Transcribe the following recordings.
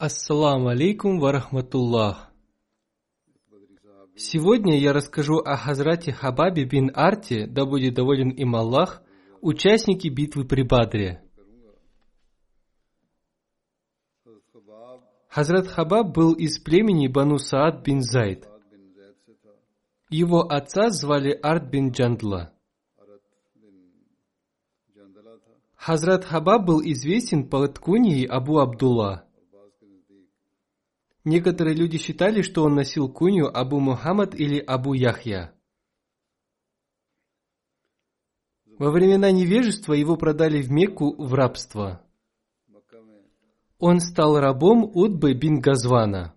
Ассаламу алейкум ва рахматуллах. Сегодня я расскажу о Хазрате Хабабе бин Арте, да будет доволен им Аллах, участнике битвы при Бадре. Хазрат Хабаб был из племени Бану Саад бин Зайд. Его отца звали Арт бин Джандла. Хазрат Хабаб был известен под куньей Абу Абдулла. Некоторые люди считали, что он носил кунью Абу Мухаммад или Абу Яхья. Во времена невежества его продали в Мекку в рабство. Он стал рабом Утбы бин Газвана.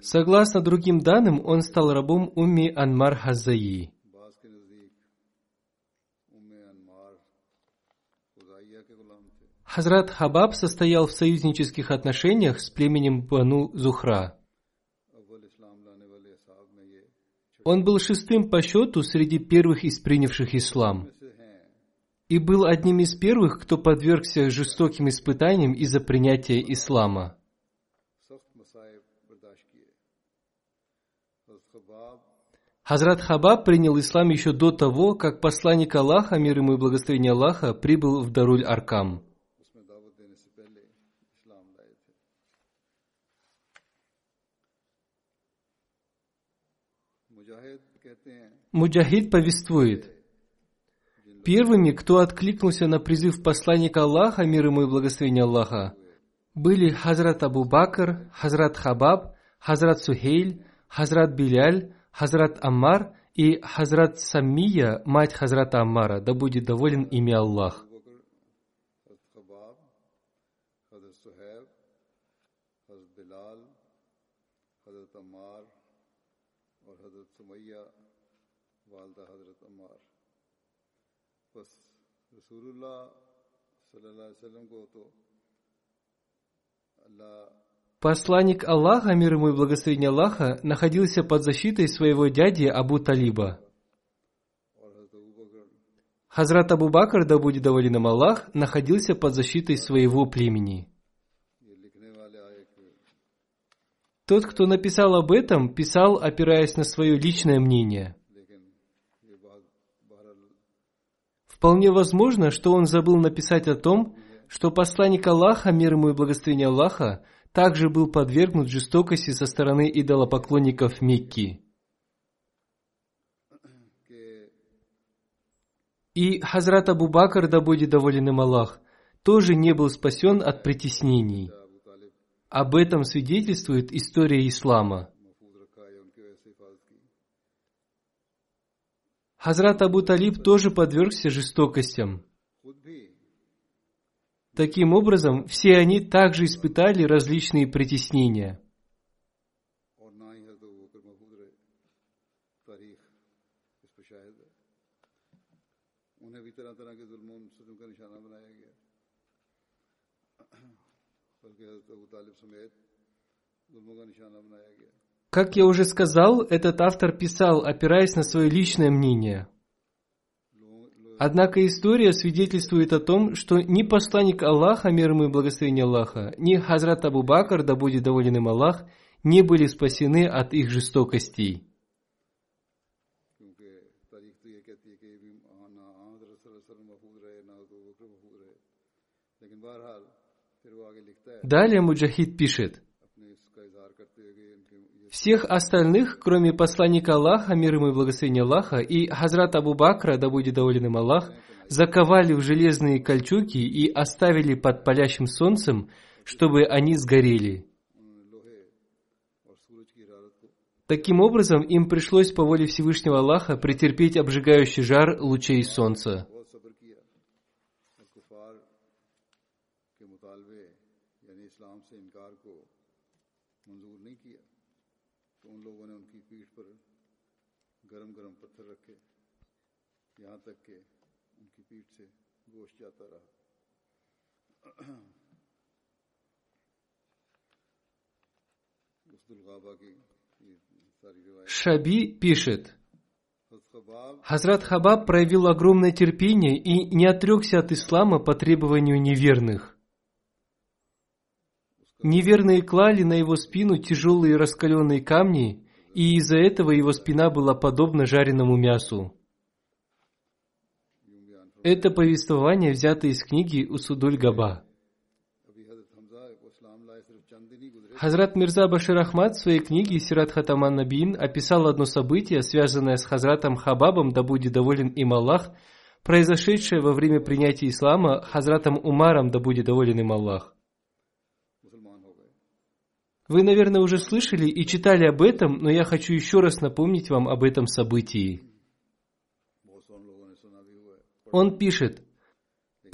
Согласно другим данным, он стал рабом Умми Анмар Хазаи. Хазрат Хабаб состоял в союзнических отношениях с племенем Бану Зухра. Он был шестым по счету среди первых из принявших ислам и был одним из первых, кто подвергся жестоким испытаниям из-за принятия ислама. Хазрат Хабаб принял ислам еще до того, как посланник Аллаха, мир ему и благословение Аллаха, прибыл в Даруль Муджахид повествует, первыми, кто откликнулся на призыв посланника Аллаха, мир ему и благословение Аллаха, были Хазрат Абу Бакр, Хазрат Хабаб, Хазрат Сухейль, Хазрат Биляль, Хазрат Аммар и Хазрат Самия, мать Хазрата Аммара, да будет доволен ими Аллах. Посланник Аллаха, мир ему и благословение Аллаха, находился под защитой своего дяди Абу Талиба. Хазрат Абу Бакр, да будет доволен им Аллах, находился под защитой своего племени. Тот, кто написал об этом, писал, опираясь на свое личное мнение. Вполне возможно, что он забыл написать о том, что посланник Аллаха, мир ему и благословение Аллаха, также был подвергнут жестокости со стороны идолопоклонников Мекки. И Хазрат Абу Бакр, да будет доволен им Аллах, тоже не был спасен от притеснений. Об этом свидетельствует история ислама. Хазрат Абу Талиб тоже подвергся жестокостям. Таким образом, все они также испытали различные притеснения. بلکہ حضرت ابو طالب سمیت ظلموں کا نشانہ как я уже сказал, этот автор писал, опираясь на свое личное мнение. Однако история свидетельствует о том, что ни посланник Аллаха, мир ему и благословение Аллаха, ни Хазрат Абу Бакр, да будет доволен им Аллах, не были спасены от их жестокостей. Далее Муджахид пишет, всех остальных, кроме посланника Аллаха, мир ему и благословения Аллаха, и Хазрат Абу Бакра, да будет доволен им Аллах, заковали в железные кольчуги и оставили под палящим солнцем, чтобы они сгорели. Таким образом, им пришлось по воле Всевышнего Аллаха претерпеть обжигающий жар лучей солнца. منظور Шаби пишет, Хазрат Хабаб проявил огромное терпение и не отрекся от ислама по требованию неверных. Неверные клали на его спину тяжелые раскаленные камни, и из-за этого его спина была подобна жареному мясу. Это повествование взято из книги Усудуль Габа. Хазрат Мирза Башир Ахмад в своей книге «Сират Хатаман Набиин» описал одно событие, связанное с Хазратом Хабабом, да будет доволен им Аллах, произошедшее во время принятия ислама Хазратом Умаром, да будет доволен им Аллах. Вы, наверное, уже слышали и читали об этом, но я хочу еще раз напомнить вам об этом событии. Он пишет,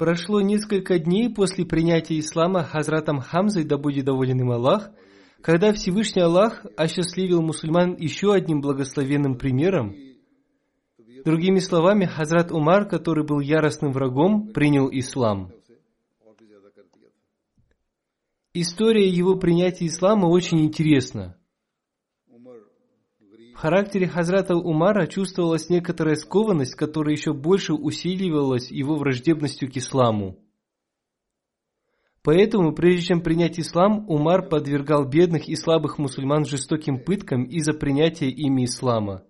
Прошло несколько дней после принятия ислама Хазратом Хамзой, да будет доволен им Аллах, когда Всевышний Аллах осчастливил мусульман еще одним благословенным примером. Другими словами, Хазрат Умар, который был яростным врагом, принял ислам. История его принятия ислама очень интересна. В характере Хазрата Умара чувствовалась некоторая скованность, которая еще больше усиливалась его враждебностью к исламу. Поэтому, прежде чем принять ислам, Умар подвергал бедных и слабых мусульман жестоким пыткам из-за принятия ими ислама.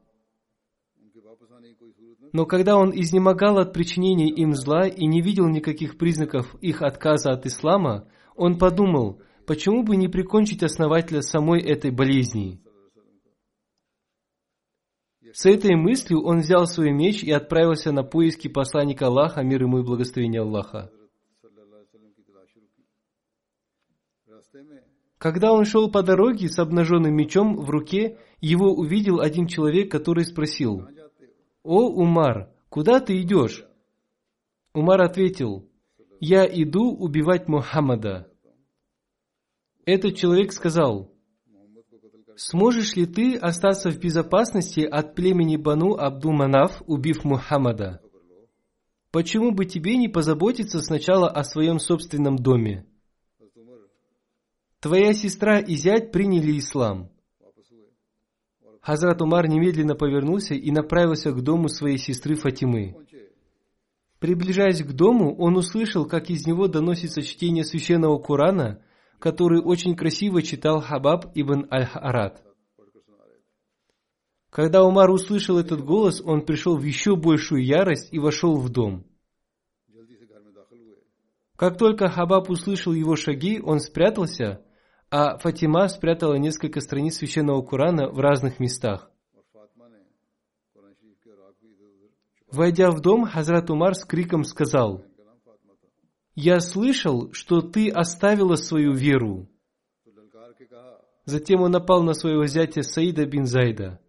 Но когда он изнемогал от причинения им зла и не видел никаких признаков их отказа от ислама, он подумал, почему бы не прикончить основателя самой этой болезни? С этой мыслью он взял свой меч и отправился на поиски посланника Аллаха, мир ему и благословение Аллаха. Когда он шел по дороге с обнаженным мечом в руке, его увидел один человек, который спросил, «О, Умар, куда ты идешь?» Умар ответил, «Я иду убивать Мухаммада». Этот человек сказал, «Сможешь ли ты остаться в безопасности от племени Бану Абдуманаф, убив Мухаммада? Почему бы тебе не позаботиться сначала о своем собственном доме? Твоя сестра и зять приняли ислам». Хазрат Умар немедленно повернулся и направился к дому своей сестры Фатимы. Приближаясь к дому, он услышал, как из него доносится чтение священного Корана, который очень красиво читал Хабаб ибн Аль-Харат. Когда Умар услышал этот голос, он пришел в еще большую ярость и вошел в дом. Как только Хабаб услышал его шаги, он спрятался, а Фатима спрятала несколько страниц священного Курана в разных местах. Войдя в дом, Хазрат Умар с криком сказал – «Я слышал, что ты оставила свою веру». Затем он напал на своего зятя Саида бин Зайда.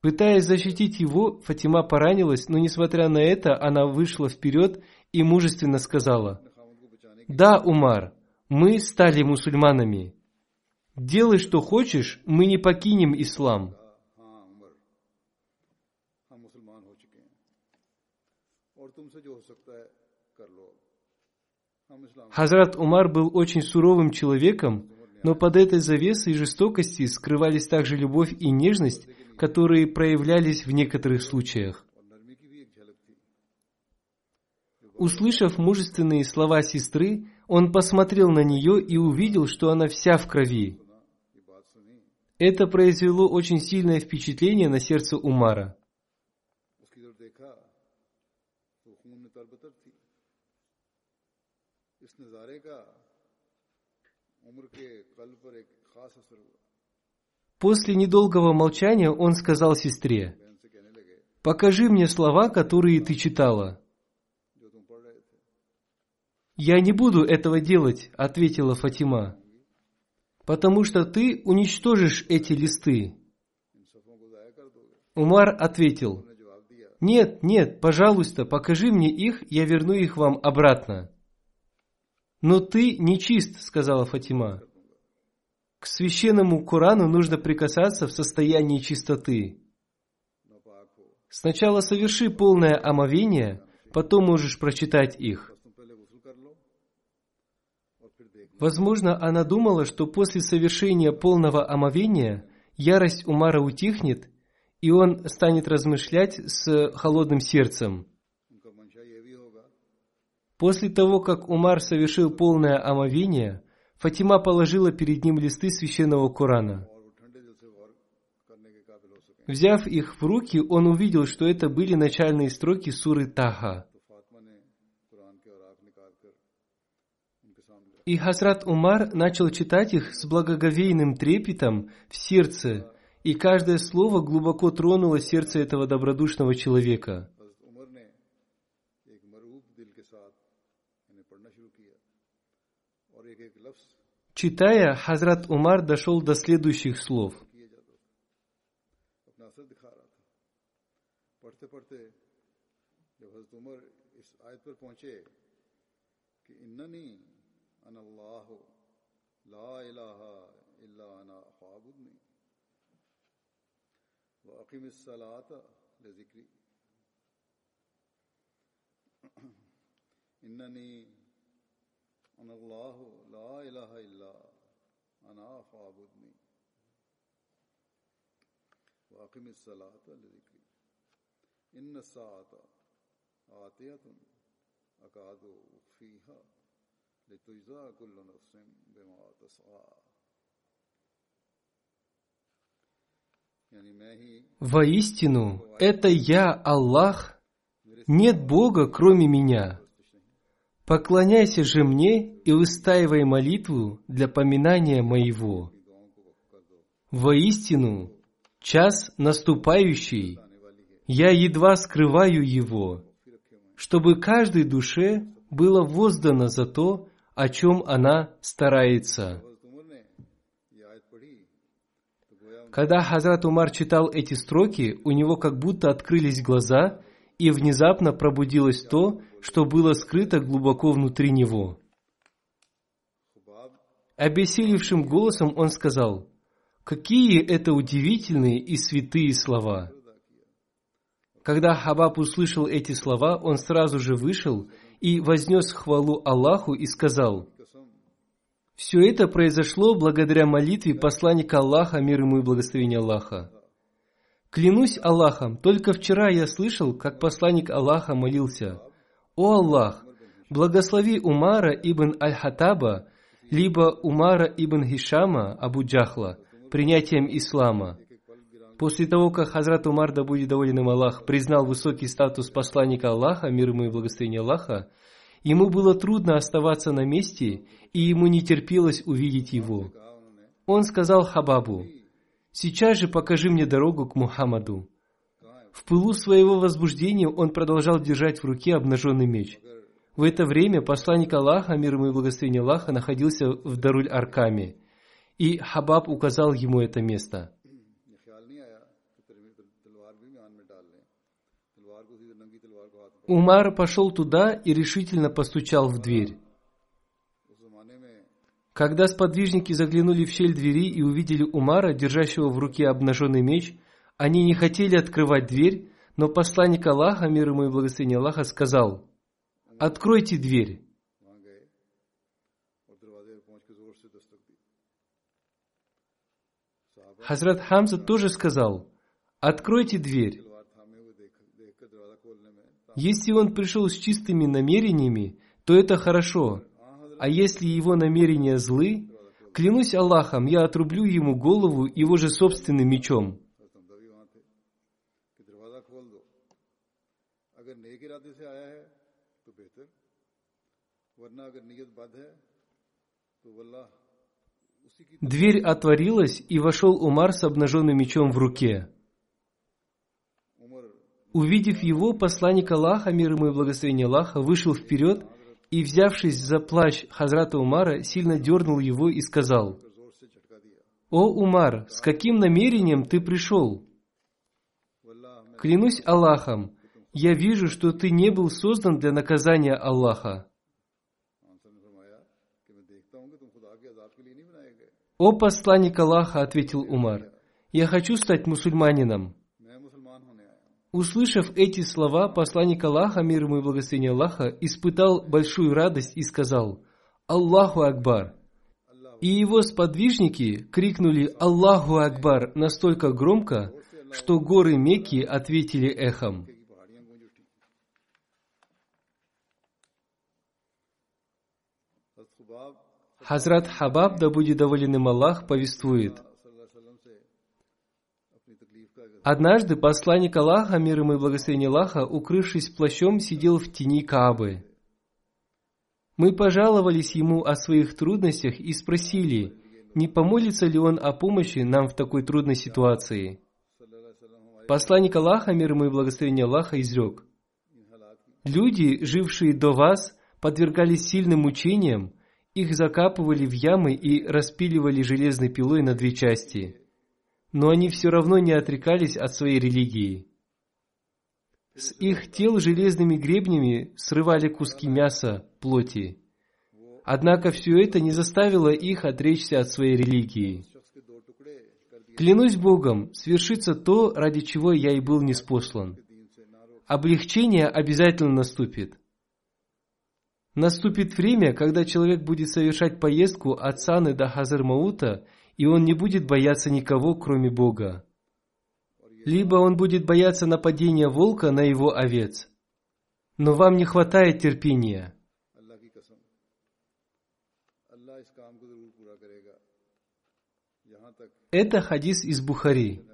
Пытаясь защитить его, Фатима поранилась, но несмотря на это, она вышла вперед и мужественно сказала, «Да, Умар, мы стали мусульманами. Делай, что хочешь, мы не покинем ислам». Хазрат Умар был очень суровым человеком, но под этой завесой жестокости скрывались также любовь и нежность, которые проявлялись в некоторых случаях. Услышав мужественные слова сестры, он посмотрел на нее и увидел, что она вся в крови. Это произвело очень сильное впечатление на сердце Умара. इस नज़ारे का उम्र के कल पर एक खास असर हुआ После недолгого молчания он сказал сестре, बहन से कहने लगे «Покажи мне слова, которые ты читала». जो तुम पढ़ रहे थे «Я не буду этого делать», — ответила Фатима, «потому что ты уничтожишь эти листы». इन सफ़ों को ज़ाया कर दोगे Умар ответил, उन्होंने जवाब दिया «Нет, нет, пожалуйста, покажи мне их, я верну их вам обратно». «Но ты нечист», — сказала Фатима. К священному Корану нужно прикасаться в состоянии чистоты. Сначала соверши полное омовение, потом можешь прочитать их. Возможно, она думала, что после совершения полного омовения ярость Умара утихнет, и он станет размышлять с холодным сердцем – После того, как Умар совершил полное омовение, Фатима положила перед ним листы священного Корана. Взяв их в руки, он увидел, что это были начальные строки суры Таха. И Хазрат Умар начал читать их с благоговейным трепетом в сердце, и каждое слово глубоко тронуло сердце этого добродушного человека. Читая, Хазрат Умар дошел до следующих слов. وأقم إنني أنا الله لا إله إلا أنا فاعبدني وأقم الصلاة لذكري إن الساعة آتية أكاد أخفيها لتجزى كل نفس بما تسعى Воистину, это я, Аллах, нет Бога, кроме меня. Поклоняйся же мне и устаивай молитву для поминания моего. Воистину, час наступающий, я едва скрываю его, чтобы каждой душе было воздано за то, о чем она старается. Когда Хазрат Умар читал эти строки, у него как будто открылись глаза, и внезапно пробудилось то, что было скрыто глубоко внутри него. Обессилевшим голосом он сказал, «Какие это удивительные и святые слова!» Когда Хабаб услышал эти слова, он сразу же вышел и вознес хвалу Аллаху и сказал, «Все это произошло благодаря молитве посланника Аллаха, мир ему и благословение Аллаха. Клянусь Аллахом, только вчера я слышал, как посланник Аллаха молился. «О Аллах, благослови Умара ибн Аль-Хатаба, либо Умара ибн Хишама Абу Джахла принятием ислама. После того, как Хазрат Умар, да будет доволен им Аллах, признал высокий статус посланника Аллаха, мир ему и благословение Аллаха, ему было трудно оставаться на месте, и ему не терпелось увидеть его. Он сказал Хабабу, «Сейчас же покажи мне дорогу к Мухаммаду». В пылу своего возбуждения он продолжал держать в руке обнаженный меч. В это время посланник Аллаха, мир ему и благословение Аллаха, находился в Даруль Аркаме, и Хабаб указал ему это место. Умар пошел туда и решительно постучал в дверь. Когда сподвижники заглянули в щель двери и увидели Умара, держащего в руке обнаженный меч – они не хотели открывать дверь, но посланник Аллаха, мир ему и благословение Аллаха, сказал, «Откройте дверь». Хазрат Хамза тоже сказал, «Откройте дверь». Если он пришел с чистыми намерениями, то это хорошо. А если его намерения злы, клянусь Аллахом, я отрублю ему голову его же собственным мечом. इरादे से आया है तो बेहतर वरना अगर नीयत बद है तो वल्लाह उसी की Дверь отворилась, и вошел Умар с обнаженным мечом в руке. उम्र Увидев его, посланник Аллаха, мир ему и благословение Аллаха, вышел вперед и, взявшись за плащ Хазрата Умара, сильно дернул его и сказал, पर जोर से झटका दिया «О, Умар, с каким намерением ты пришел? वल्लाह मैं Клянусь Аллахом, я вижу, что ты не был создан для наказания Аллаха. «О посланник Аллаха», — ответил Умар, — «я хочу стать мусульманином». Услышав эти слова, посланник Аллаха, мир ему и благословение Аллаха, испытал большую радость и сказал «Аллаху Акбар». И его сподвижники крикнули «Аллаху Акбар» настолько громко, что горы Мекки ответили эхом. Хазрат Хабаб, да будет доволен им Аллах, повествует. Однажды посланник Аллаха, мир ему и благословение Аллаха, укрывшись плащом, сидел в тени Каабы. Мы пожаловались ему о своих трудностях и спросили, не помолится ли он о помощи нам в такой трудной ситуации. Посланник Аллаха, мир ему и благословение Аллаха, изрек. Люди, жившие до вас, подвергались сильным мучениям, их закапывали в ямы и распиливали железной пилой на две части. Но они все равно не отрекались от своей религии. С их тел железными гребнями срывали куски мяса, плоти. Однако все это не заставило их отречься от своей религии. Клянусь Богом, свершится то, ради чего я и был неспослан. Облегчение обязательно наступит. Наступит время, когда человек будет совершать поездку от Саны до Хазармаута, и он не будет бояться никого, кроме Бога. Либо он будет бояться нападения волка на его овец. Но вам не хватает терпения. Это хадис из Бухари.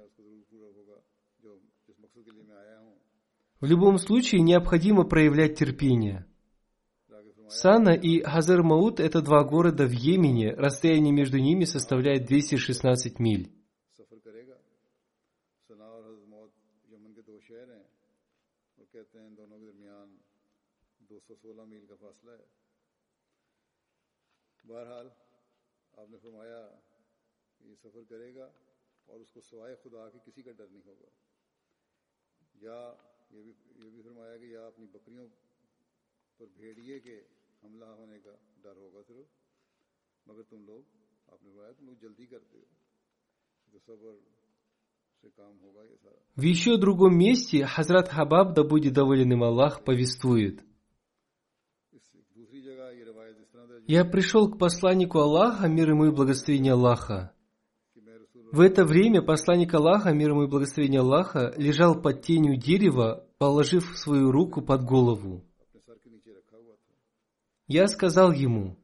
В любом случае необходимо проявлять терпение. Сана и Хазар-Маут – это два города в Йемене, расстояние между ними составляет 216 миль. بہرحال آپ نے فرمایا یہ سفر کرے گا اور اس کو سوائے خدا کے کسی کا ڈر نہیں ہوگا یا یہ بھی یہ بھی فرمایا کہ یا اپنی بکریوں پر بھیڑیے کے в еще другом месте Хазрат Хабаб, да будет доволен им Аллах, повествует. Я пришел к посланнику Аллаха, мир ему и благословение Аллаха. В это время посланник Аллаха, мир ему и благословение Аллаха, лежал под тенью дерева, положив свою руку под голову. Я сказал ему,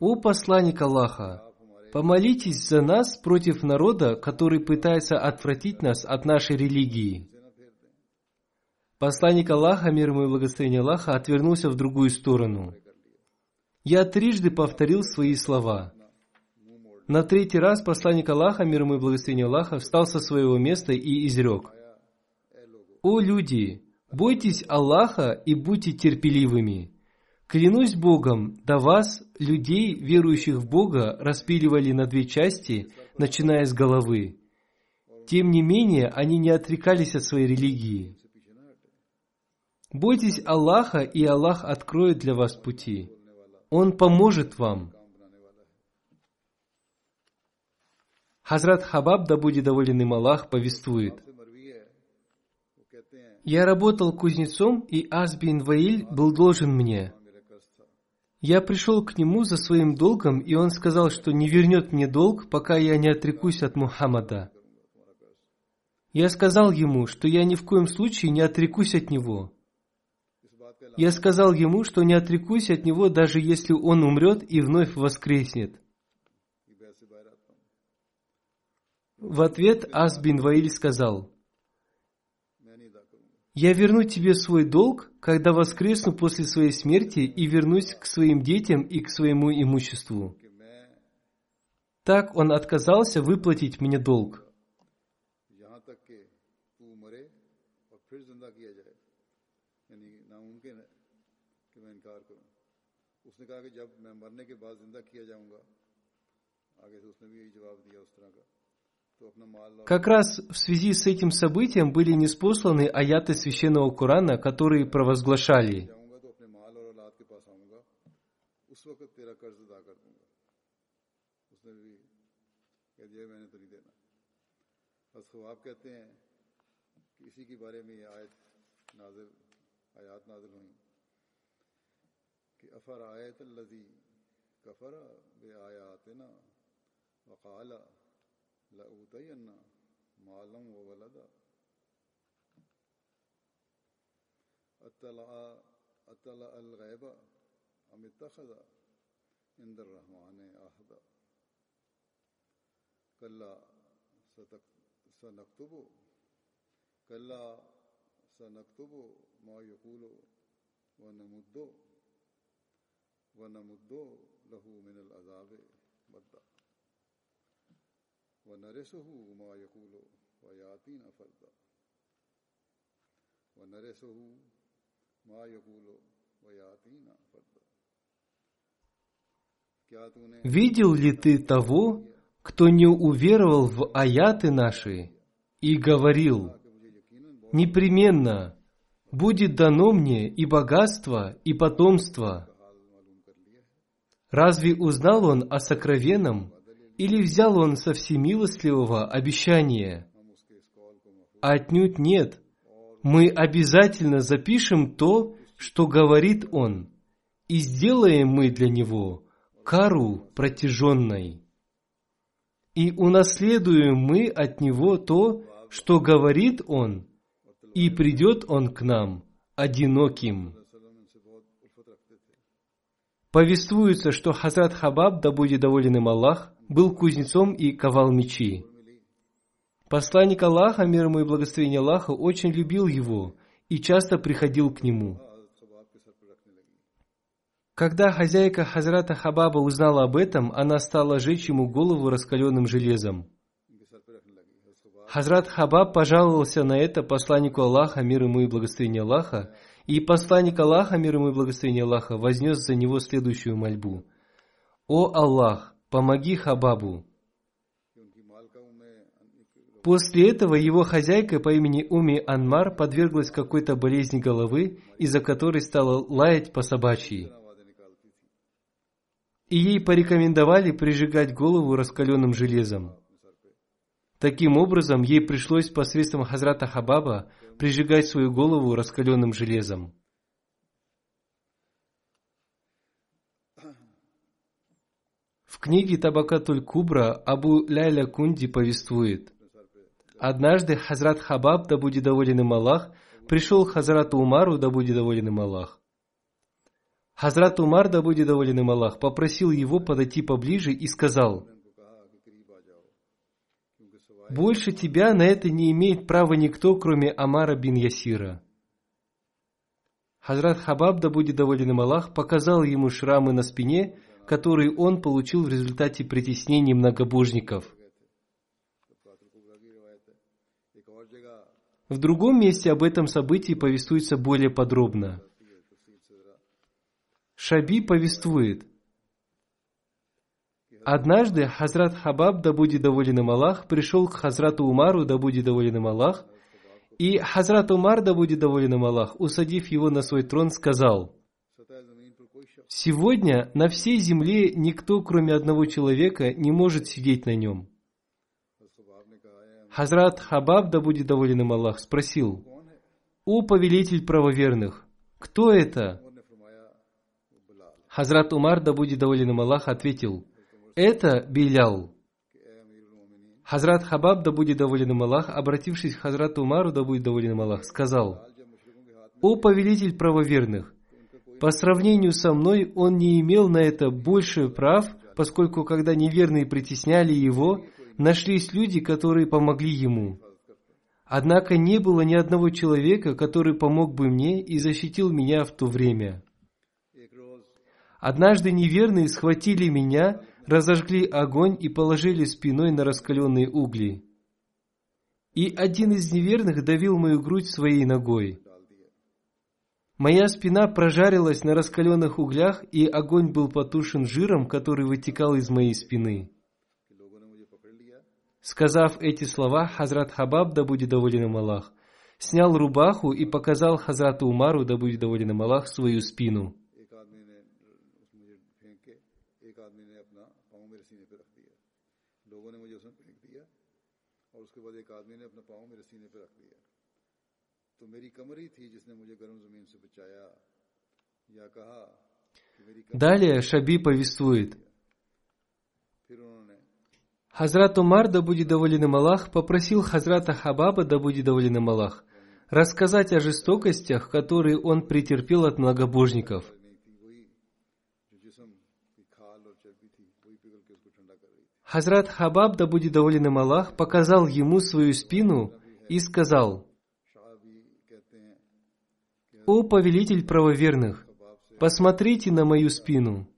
«О посланник Аллаха, помолитесь за нас против народа, который пытается отвратить нас от нашей религии». Посланник Аллаха, мир ему и благословение Аллаха, отвернулся в другую сторону. Я трижды повторил свои слова. На третий раз посланник Аллаха, мир ему и благословение Аллаха, встал со своего места и изрек. «О люди, бойтесь Аллаха и будьте терпеливыми. Клянусь Богом, до вас, людей, верующих в Бога, распиливали на две части, начиная с головы. Тем не менее, они не отрекались от своей религии. Бойтесь Аллаха, и Аллах откроет для вас пути. Он поможет вам. Хазрат Хабаб, да будет доволен им Аллах, повествует. Я работал кузнецом, и Азбин Ваиль был должен мне – я пришел к нему за своим долгом, и он сказал, что не вернет мне долг, пока я не отрекусь от Мухаммада. Я сказал ему, что я ни в коем случае не отрекусь от него. Я сказал ему, что не отрекусь от него, даже если он умрет и вновь воскреснет. В ответ Ас Ваиль сказал, «Я верну тебе свой долг, когда воскресну после своей смерти и вернусь к своим детям и к своему имуществу». Так он отказался выплатить мне долг. उसने कहा कि जब मैं मरने के बाद जिंदा किया जाऊंगा आगे से उसने भी यही जवाब दिया उस तरह का как раз в связи с этим событием были неспосланы аяты Священного Корана, которые провозглашали. أفرأيت الذي كفر بآياتنا وقال لأوتين مالا وولدا. أطلع أطلع الغيب أم اتخذ عند الرحمن عهدا كلا سنكتب كلا سنكتب ما يقول ونمد ونمد له من العذاب مدا ونرثه ما يقول وياتينا فردا ونرثه ما يقول وياتينا فردا Видел ли ты того, кто не уверовал в аяты наши и говорил, непременно будет дано мне и богатство, и потомство. Разве узнал он о сокровенном, Или взял он со всемилостливого обещание? Отнюдь нет. Мы обязательно запишем то, что говорит он, и сделаем мы для него кару протяженной. И унаследуем мы от него то, что говорит он, и придет он к нам одиноким. Повествуется, что Хазрат Хабаб, да будет доволен им Аллах, был кузнецом и ковал мечи. Посланник Аллаха, мир ему и благословение Аллаха, очень любил его и часто приходил к нему. Когда хозяйка Хазрата Хабаба узнала об этом, она стала жечь ему голову раскаленным железом. Хазрат Хабаб пожаловался на это посланнику Аллаха, мир ему и благословение Аллаха, и посланник Аллаха, мир ему и благословение Аллаха, вознес за него следующую мольбу. «О Аллах, помоги Хабабу. После этого его хозяйка по имени Уми Анмар подверглась какой-то болезни головы, из-за которой стала лаять по собачьи. И ей порекомендовали прижигать голову раскаленным железом. Таким образом, ей пришлось посредством Хазрата Хабаба прижигать свою голову раскаленным железом. В книге Табакатуль Кубра Абу Ляйля Кунди повествует. Однажды Хазрат Хабаб, да будет доволен им Аллах, пришел к Хазрату Умару, да будет доволен им Аллах. Хазрат Умар, да будет доволен им Аллах, попросил его подойти поближе и сказал, «Больше тебя на это не имеет права никто, кроме Амара бин Ясира». Хазрат Хабаб, да будет доволен им Аллах, показал ему шрамы на спине, которые он получил в результате притеснений многобожников. В другом месте об этом событии повествуется более подробно. Шаби повествует, Однажды Хазрат Хабаб, да будет доволен им Аллах, пришел к Хазрату Умару, да будет доволен им Аллах, и Хазрат Умар, да будет доволен им Аллах, усадив его на свой трон, сказал, Сегодня на всей земле никто, кроме одного человека, не может сидеть на нем. Хазрат Хабаб, да будет доволен им Аллах, спросил, «О повелитель правоверных, кто это?» Хазрат Умар, да будет доволен им Аллах, ответил, это Билял. Хазрат Хабаб, да будет доволен им Аллах, обратившись к Хазрату Умару, да будет доволен им Аллах, сказал, «О повелитель правоверных, по сравнению со мной он не имел на это больше прав, поскольку когда неверные притесняли его, нашлись люди, которые помогли ему. Однако не было ни одного человека, который помог бы мне и защитил меня в то время. Однажды неверные схватили меня, разожгли огонь и положили спиной на раскаленные угли. И один из неверных давил мою грудь своей ногой. Моя спина прожарилась на раскаленных углях, и огонь был потушен жиром, который вытекал из моей спины. Сказав эти слова, Хазрат Хабаб, да будет доволен им Аллах, снял рубаху и показал Хазрату Умару, да будет доволен им Аллах, свою спину. Далее Шаби повествует – Хазрат Умар, да будет доволен им Аллах, попросил Хазрата Хабаба, да будет доволен им Аллах, рассказать о жестокостях, которые он претерпел от многобожников. Хазрат Хабаб, да будет доволен им Аллах, показал ему свою спину и сказал, «О повелитель правоверных, посмотрите на мою спину».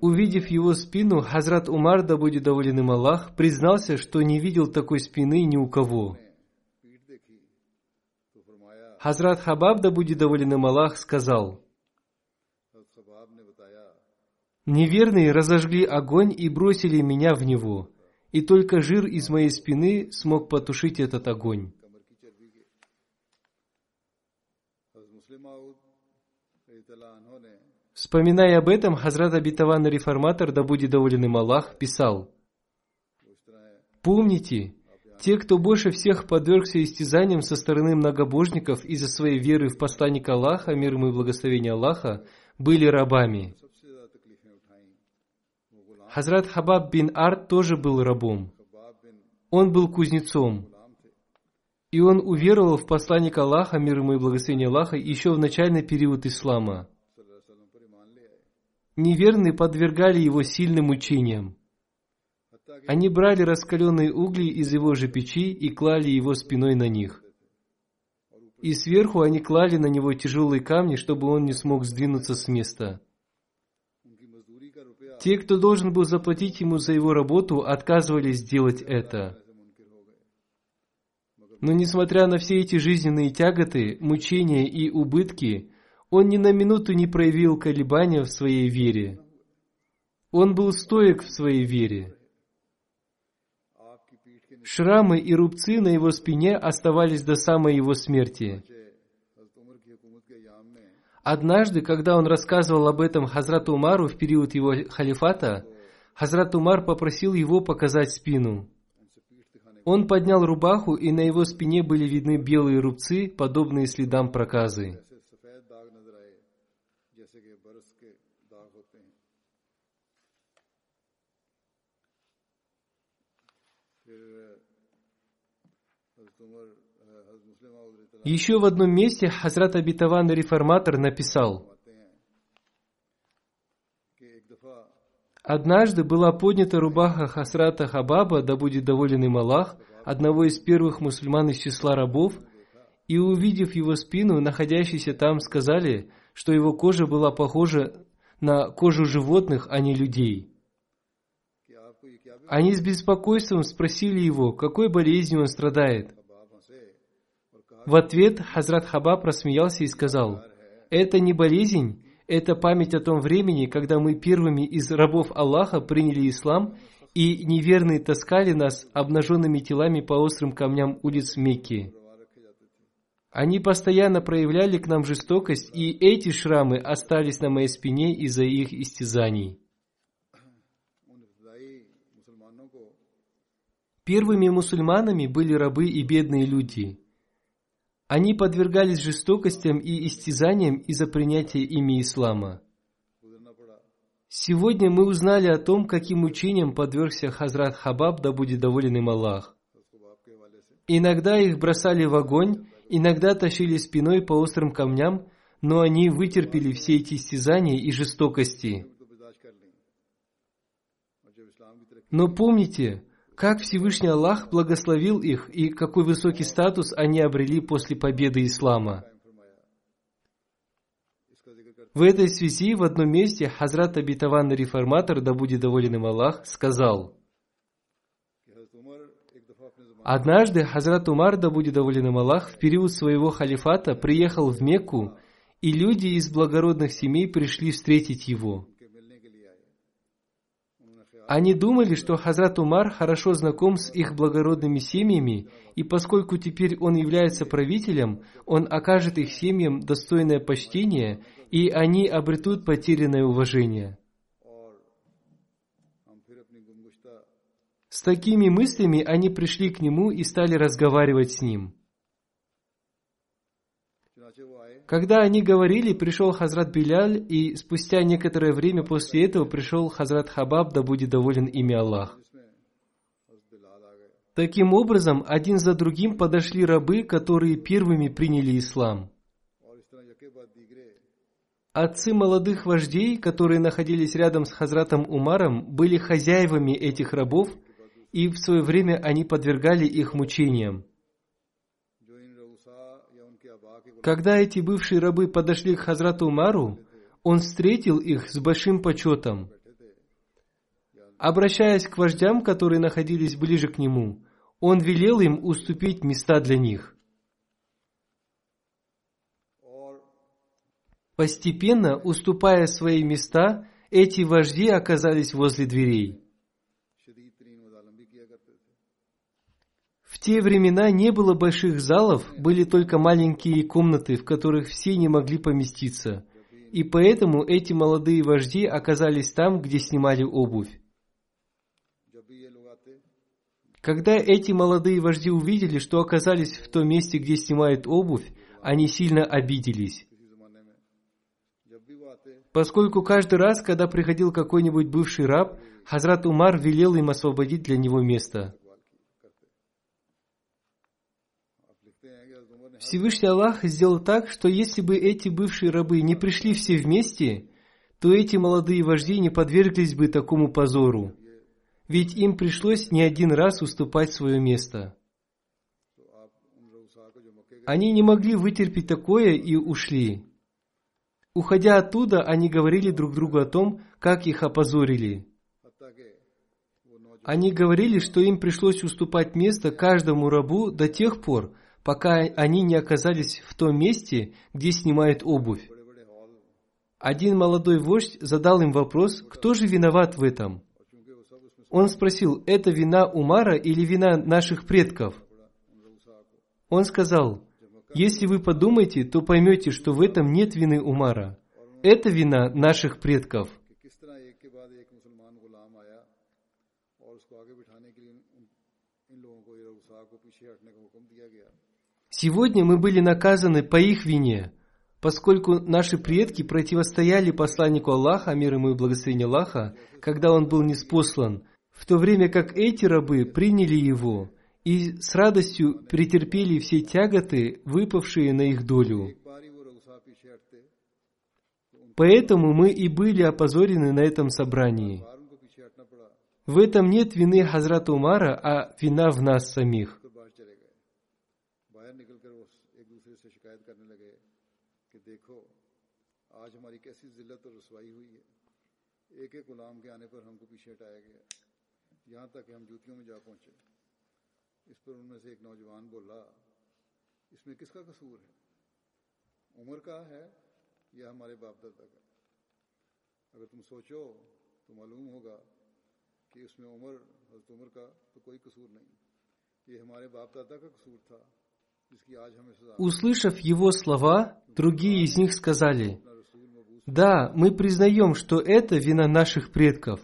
Увидев его спину, Хазрат Умар, да будет доволен им Аллах, признался, что не видел такой спины ни у кого. Хазрат Хабаб, да будет доволен им Аллах, сказал, Неверные разожгли огонь и бросили меня в него, и только жир из моей спины смог потушить этот огонь. Вспоминая об этом, Хазрат Абитаван Реформатор, да будет доволен им Аллах, писал, «Помните, те, кто больше всех подвергся истязаниям со стороны многобожников из-за своей веры в посланника Аллаха, мир ему и благословение Аллаха, были рабами. Хазрат Хабаб бин Арт тоже был рабом. Он был кузнецом. И он уверовал в посланника Аллаха, мир ему и благословение Аллаха, еще в начальный период ислама неверные подвергали его сильным мучениям. Они брали раскаленные угли из его же печи и клали его спиной на них. И сверху они клали на него тяжелые камни, чтобы он не смог сдвинуться с места. Те, кто должен был заплатить ему за его работу, отказывались сделать это. Но несмотря на все эти жизненные тяготы, мучения и убытки, он ни на минуту не проявил колебания в своей вере. Он был стоек в своей вере. Шрамы и рубцы на его спине оставались до самой его смерти. Однажды, когда он рассказывал об этом Хазрату Умару в период его халифата, Хазрат Умар попросил его показать спину. Он поднял рубаху, и на его спине были видны белые рубцы, подобные следам проказы. Еще в одном месте Хазрат Абитаван Реформатор написал, Однажды была поднята рубаха Хасрата Хабаба, да будет доволен им Аллах, одного из первых мусульман из числа рабов, и увидев его спину, находящиеся там сказали, что его кожа была похожа на кожу животных, а не людей. Они с беспокойством спросили его, какой болезнью он страдает. В ответ Хазрат Хабаб рассмеялся и сказал, «Это не болезнь, это память о том времени, когда мы первыми из рабов Аллаха приняли ислам, и неверные таскали нас обнаженными телами по острым камням улиц Мекки. Они постоянно проявляли к нам жестокость, и эти шрамы остались на моей спине из-за их истязаний. Первыми мусульманами были рабы и бедные люди – они подвергались жестокостям и истязаниям из-за принятия ими ислама. Сегодня мы узнали о том, каким учением подвергся Хазрат Хабаб, да будет доволен им Аллах. Иногда их бросали в огонь, иногда тащили спиной по острым камням, но они вытерпели все эти истязания и жестокости. Но помните, как Всевышний Аллах благословил их и какой высокий статус они обрели после победы ислама. В этой связи в одном месте Хазрат Абитаван Реформатор, да будет доволен им Аллах, сказал, Однажды Хазрат Умар, да будет доволен им Аллах, в период своего халифата приехал в Мекку, и люди из благородных семей пришли встретить его. Они думали, что Хазрат Умар хорошо знаком с их благородными семьями, и поскольку теперь он является правителем, он окажет их семьям достойное почтение, и они обретут потерянное уважение. С такими мыслями они пришли к нему и стали разговаривать с ним. Когда они говорили, пришел Хазрат Беляль, и спустя некоторое время после этого пришел Хазрат Хабаб, да будет доволен ими Аллах. Таким образом, один за другим подошли рабы, которые первыми приняли ислам. Отцы молодых вождей, которые находились рядом с Хазратом Умаром, были хозяевами этих рабов, и в свое время они подвергали их мучениям. Когда эти бывшие рабы подошли к Хазрату Умару, он встретил их с большим почетом. Обращаясь к вождям, которые находились ближе к нему, он велел им уступить места для них. Постепенно, уступая свои места, эти вожди оказались возле дверей. В те времена не было больших залов, были только маленькие комнаты, в которых все не могли поместиться. И поэтому эти молодые вожди оказались там, где снимали обувь. Когда эти молодые вожди увидели, что оказались в том месте, где снимают обувь, они сильно обиделись. Поскольку каждый раз, когда приходил какой-нибудь бывший раб, Хазрат Умар велел им освободить для него место. Всевышний Аллах сделал так, что если бы эти бывшие рабы не пришли все вместе, то эти молодые вожди не подверглись бы такому позору, ведь им пришлось не один раз уступать свое место. Они не могли вытерпеть такое и ушли. Уходя оттуда, они говорили друг другу о том, как их опозорили. Они говорили, что им пришлось уступать место каждому рабу до тех пор, пока они не оказались в том месте, где снимают обувь. Один молодой вождь задал им вопрос, кто же виноват в этом. Он спросил, это вина Умара или вина наших предков? Он сказал, если вы подумаете, то поймете, что в этом нет вины Умара. Это вина наших предков. ان Сегодня мы были наказаны по их вине, поскольку наши предки противостояли посланнику Аллаха, мир ему и благословение Аллаха, когда он был неспослан, в то время как эти рабы приняли его и с радостью претерпели все тяготы, выпавшие на их долю. Поэтому мы и были опозорены на этом собрании. В этом нет вины Хазрата Умара, а вина в нас самих. जिल्लत और रसवाई हुई है। एक एक गुलाम के आने पर हमको पीछे हटाया गया। यहाँ तक कि हम जूतियों में जा पहुँचे। इस पर उनमें से एक नौजवान बोला, इसमें किसका कसूर है? उम्र का है या हमारे बाप दादा का? अगर तुम सोचो तो मालूम होगा कि उसमें उम्र, हज़रत उम्र का तो कोई कसूर नहीं। ये हमारे बाप दादा का कसूर था। Услышав его слова, другие из них сказали, «Да, мы признаем, что это вина наших предков,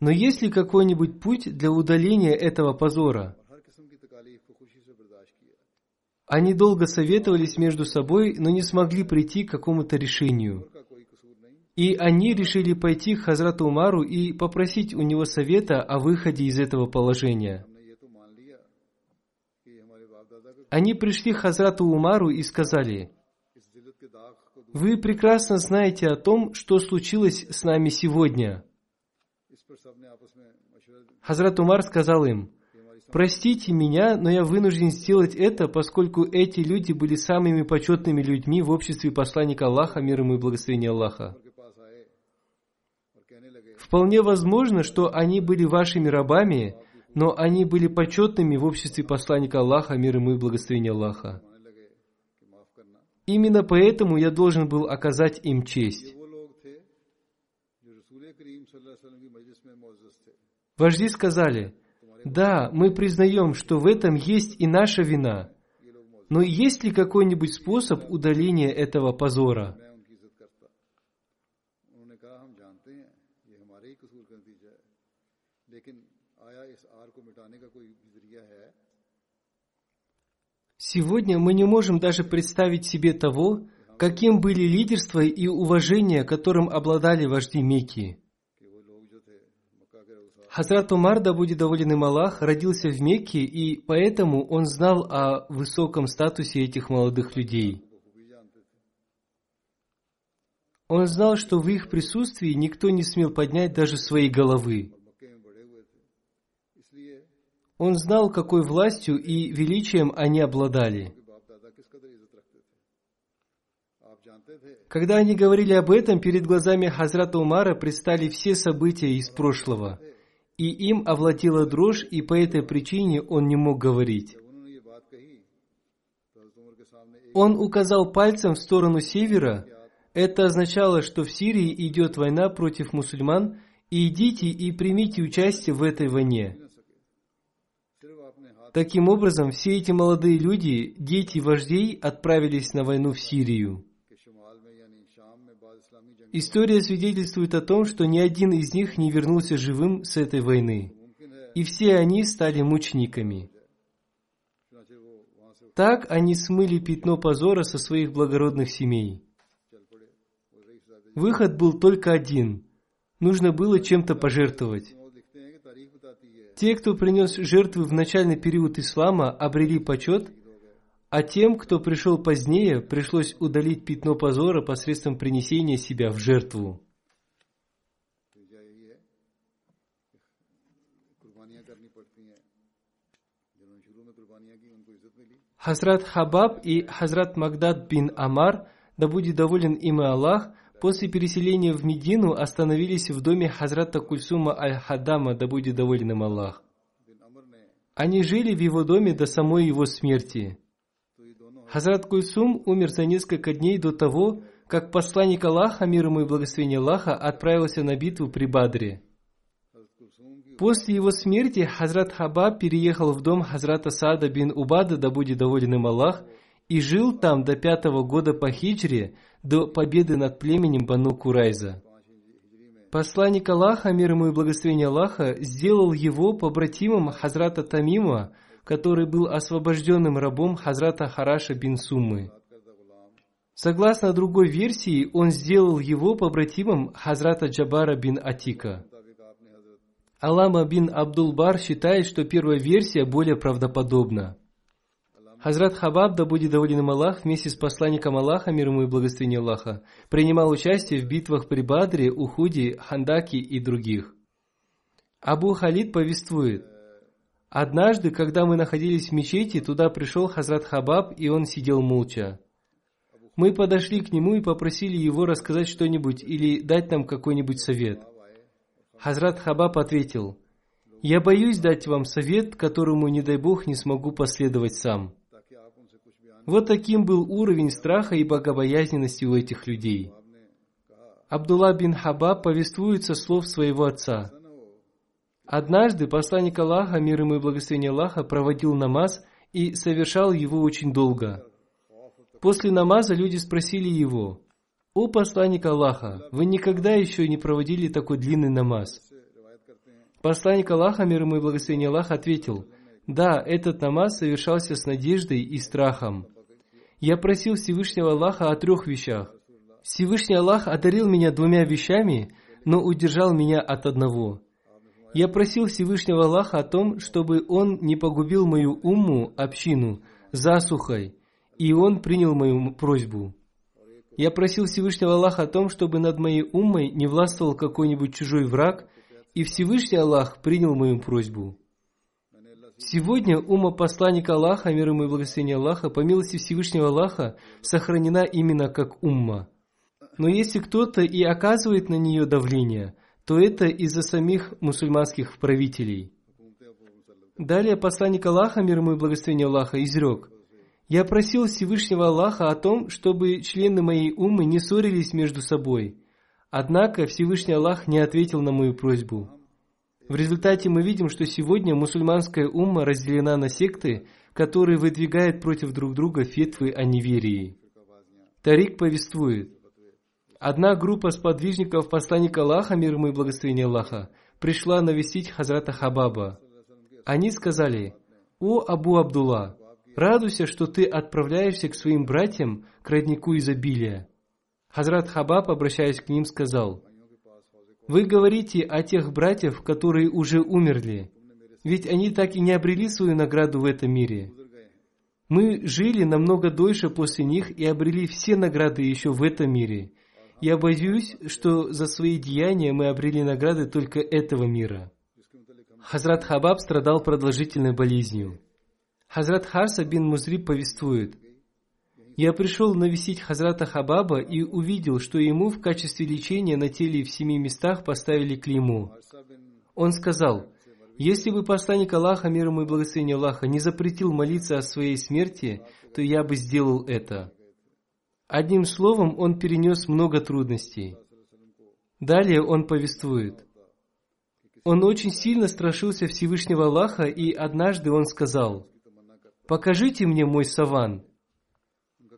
но есть ли какой-нибудь путь для удаления этого позора?» Они долго советовались между собой, но не смогли прийти к какому-то решению. И они решили пойти к Хазрату Умару и попросить у него совета о выходе из этого положения они пришли к Хазрату Умару и сказали, «Вы прекрасно знаете о том, что случилось с нами сегодня». Хазрат Умар сказал им, «Простите меня, но я вынужден сделать это, поскольку эти люди были самыми почетными людьми в обществе посланника Аллаха, мир ему и благословение Аллаха. Вполне возможно, что они были вашими рабами, но они были почетными в обществе посланника Аллаха, мир ему и благословения Аллаха. मानने लगे कि माफ करना Именно поэтому я должен был оказать им честь. ये वो लोग थे जो रसूल करीम सल्लल्लाहु अलैहि वसल्लम की मजलिस में मौजूद थे Вожди сказали, «Да, мы признаем, что в этом есть и наша вина, но есть ли какой-нибудь способ удаления этого позора?» मैं उनकी इज्जत करता उन्होंने कहा हम जानते हैं ये हमारे ही कसूर का नतीजा है लेकिन Сегодня мы не можем даже представить себе того, каким были лидерство и уважение, которым обладали вожди Мекки. Хазрат Умар, да будет доволен им Аллах, родился в Мекке, и поэтому он знал о высоком статусе этих молодых людей. Он знал, что в их присутствии никто не смел поднять даже своей головы. Он знал, какой властью и величием они обладали. Когда они говорили об этом, перед глазами Хазрата Умара предстали все события из прошлого, и им овладела дрожь, и по этой причине он не мог говорить. Он указал пальцем в сторону севера. Это означало, что в Сирии идет война против мусульман, и идите и примите участие в этой войне. Таким образом, все эти молодые люди, дети вождей, отправились на войну в Сирию. История свидетельствует о том, что ни один из них не вернулся живым с этой войны, и все они стали мучениками. Так они смыли пятно позора со своих благородных семей. Выход был только один. Нужно было чем-то пожертвовать. Те, кто принес жертвы в начальный период ислама, обрели почет, а тем, кто пришел позднее, пришлось удалить пятно позора посредством принесения себя в жертву. Хазрат Хабаб и Хазрат Магдад бин Амар, да будет доволен им и Аллах, После переселения в Медину остановились в доме Хазрата Кульсума Аль-Хадама, да будет доволен им Аллах. Они жили в его доме до самой его смерти. Хазрат Кульсум умер за несколько дней до того, как посланник Аллаха, мир ему и благословение Аллаха, отправился на битву при Бадре. После его смерти Хазрат Хаба переехал в дом Хазрата Саада бин Убада, да будет доволен им Аллах – и жил там до пятого года по хиджре, до победы над племенем Бану Курайза. Посланник Аллаха, мир ему и благословение Аллаха, сделал его побратимом Хазрата Тамима, который был освобожденным рабом Хазрата Хараша бин Суммы. Согласно другой версии, он сделал его побратимом Хазрата Джабара бин Атика. Алама бин Абдулбар считает, что первая версия более правдоподобна – Хазрат Хабаб, да будет доволен им Аллах, вместе с посланником Аллаха, мир ему и благословение Аллаха, принимал участие в битвах при Бадре, Ухуде, Хандаке и других. Абу Халид повествует, «Однажды, когда мы находились в мечети, туда пришел Хазрат Хабаб, и он сидел молча. Мы подошли к нему и попросили его рассказать что-нибудь или дать нам какой-нибудь совет. Хазрат Хабаб ответил, «Я боюсь дать вам совет, которому, не дай Бог, не смогу последовать сам». Вот таким был уровень страха и богобоязненности у этих людей. Абдулла бин Хабаб повествует со слов своего отца. Однажды посланник Аллаха, мир ему и благословение Аллаха, проводил намаз и совершал его очень долго. После намаза люди спросили его, «О посланник Аллаха, вы никогда еще не проводили такой длинный намаз?» Посланник Аллаха, мир ему и благословение Аллаха, ответил, «Да, этот намаз совершался с надеждой и страхом». Я просил Всевышнего Аллаха о трех вещах. Всевышний Аллах одарил меня двумя вещами, но удержал меня от одного. Я просил Всевышнего Аллаха о том, чтобы Он не погубил мою умму, общину, засухой, и Он принял мою просьбу. Я просил Всевышнего Аллаха о том, чтобы над моей уммой не властвовал какой-нибудь чужой враг, и Всевышний Аллах принял мою просьбу. Сегодня ума посланника Аллаха, мир ему и благословение Аллаха, по милости Всевышнего Аллаха, сохранена именно как умма. Но если кто-то и оказывает на нее давление, то это из-за самих мусульманских правителей. Далее посланник Аллаха, мир ему и благословение Аллаха, изрек, «Я просил Всевышнего Аллаха о том, чтобы члены моей уммы не ссорились между собой. Однако Всевышний Аллах не ответил на мою просьбу». В результате мы видим, что сегодня мусульманская умма разделена на секты, которые выдвигают против друг друга фетвы о неверии. Тарик повествует, Одна группа сподвижников посланника Аллаха, мир ему и благословение Аллаха, пришла навестить Хазрата Хабаба. Они сказали, «О Абу Абдулла, радуйся, что ты отправляешься к своим братьям, к роднику изобилия». Хазрат Хабаб, обращаясь к ним, сказал, «Вы говорите о тех братьев, которые уже умерли, ведь они так и не обрели свою награду в этом мире. Мы жили намного дольше после них и обрели все награды еще в этом мире, я боюсь, что за свои деяния мы обрели награды только этого мира. Хазрат Хабаб страдал продолжительной болезнью. Хазрат Харса бин Музриб повествует, «Я пришел навестить Хазрата Хабаба и увидел, что ему в качестве лечения на теле в семи местах поставили клейму. Он сказал, если бы посланник Аллаха, мир ему и благословение Аллаха, не запретил молиться о своей смерти, то я бы сделал это. Одним словом, он перенес много трудностей. Далее он повествует. Он очень сильно страшился Всевышнего Аллаха, и однажды он сказал, «Покажите мне мой саван».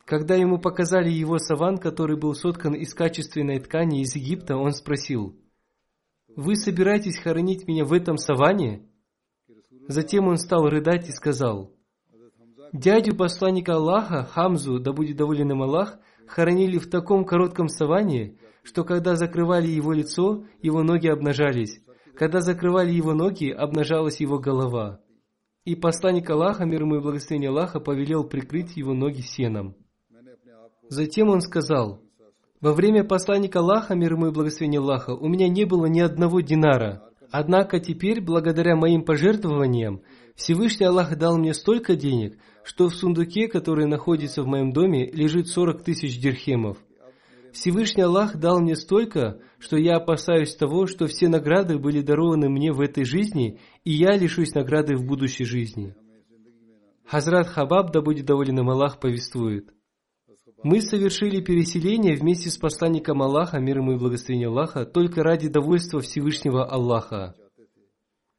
Когда ему показали его саван, который был соткан из качественной ткани из Египта, он спросил, «Вы собираетесь хоронить меня в этом саване?» Затем он стал рыдать и сказал, Дядю посланника Аллаха, Хамзу, да будет доволен им Аллах, хоронили в таком коротком саване, что когда закрывали его лицо, его ноги обнажались. Когда закрывали его ноги, обнажалась его голова. И посланник Аллаха, мир ему и благословение Аллаха, повелел прикрыть его ноги сеном. Затем он сказал, «Во время посланника Аллаха, мир ему и благословение Аллаха, у меня не было ни одного динара. Однако теперь, благодаря моим пожертвованиям, Всевышний Аллах дал мне столько денег, что в сундуке, который находится в моем доме, лежит 40 тысяч дирхемов. Всевышний Аллах дал мне столько, что я опасаюсь того, что все награды были дарованы мне в этой жизни, и я лишусь награды в будущей жизни. Хазрат Хабаб, да будет доволен им Аллах, повествует. Мы совершили переселение вместе с посланником Аллаха, мир ему и благословение Аллаха, только ради довольства Всевышнего Аллаха.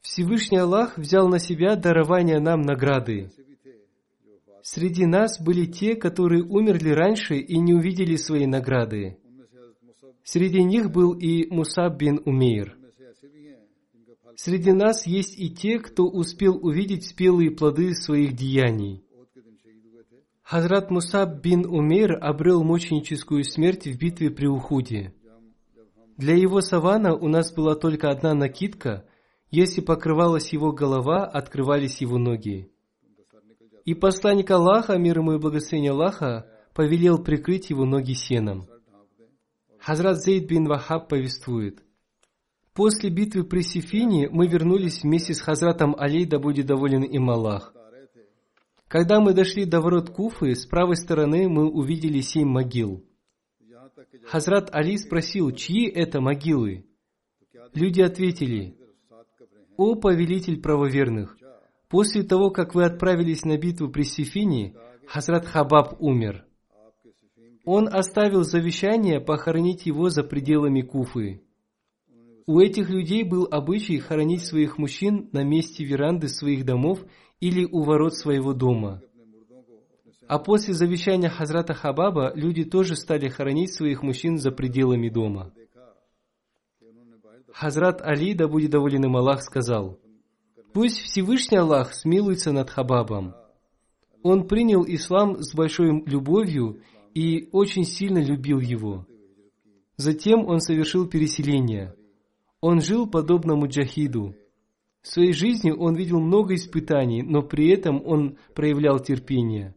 Всевышний Аллах взял на себя дарование нам награды. Среди нас были те, которые умерли раньше и не увидели свои награды. Среди них был и Мусаб бин Умейр. Среди нас есть и те, кто успел увидеть спелые плоды своих деяний. Хазрат Мусаб бин Умейр обрел мученическую смерть в битве при Ухуде. Для его савана у нас была только одна накидка, если покрывалась его голова, открывались его ноги. И посланник Аллаха, мир ему и благословение Аллаха, повелел прикрыть его ноги сеном. Хазрат Зейд бин Вахаб повествует. После битвы при Сифине мы вернулись вместе с Хазратом Али, да будет доволен им Аллах. Когда мы дошли до ворот Куфы, с правой стороны мы увидели семь могил. Хазрат Али спросил, чьи это могилы? Люди ответили, «О повелитель правоверных, после того, как вы отправились на битву при Сифине, Хазрат Хабаб умер. Он оставил завещание похоронить его за пределами Куфы. У этих людей был обычай хоронить своих мужчин на месте веранды своих домов или у ворот своего дома. А после завещания Хазрата Хабаба люди тоже стали хоронить своих мужчин за пределами дома. Хазрат Али, да будет доволен им Аллах, сказал, Пусть Всевышний Аллах смилуется над Хабабом. Он принял ислам с большой любовью и очень сильно любил его. Затем он совершил переселение. Он жил подобно муджахиду. В своей жизни он видел много испытаний, но при этом он проявлял терпение.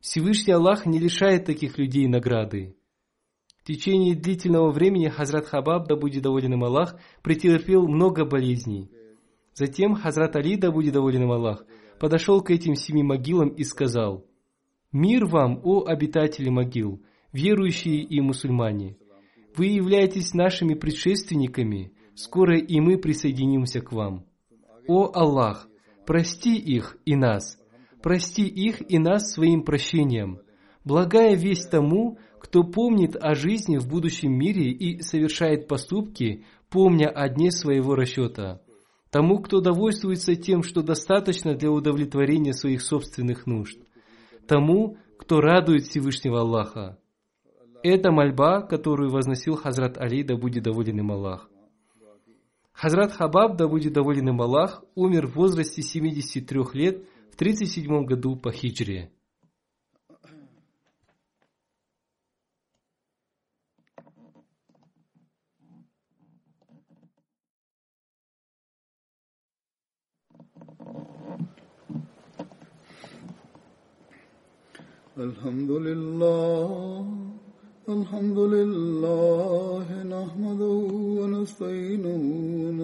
Всевышний Аллах не лишает таких людей награды. В течение длительного времени Хазрат Хабаб, да будет доволен им Аллах, претерпел много болезней. Затем Хазрат Али, да будет доволен им Аллах, подошел к этим семи могилам и сказал, «Мир вам, о обитатели могил, верующие и мусульмане! Вы являетесь нашими предшественниками, скоро и мы присоединимся к вам. О Аллах, прости их и нас, прости их и нас своим прощением. Благая весть тому, кто помнит о жизни в будущем мире и совершает поступки, помня о дне своего расчета. Тому, кто довольствуется тем, что достаточно для удовлетворения своих собственных нужд. Тому, кто радует Всевышнего Аллаха. Это мольба, которую возносил Хазрат Али, да будет доволен им Аллах. Хазрат Хабаб, да будет доволен им Аллах, умер в возрасте 73 лет в 37 году по хиджре. الحمد لله الحمد لله نحمده ونستعينه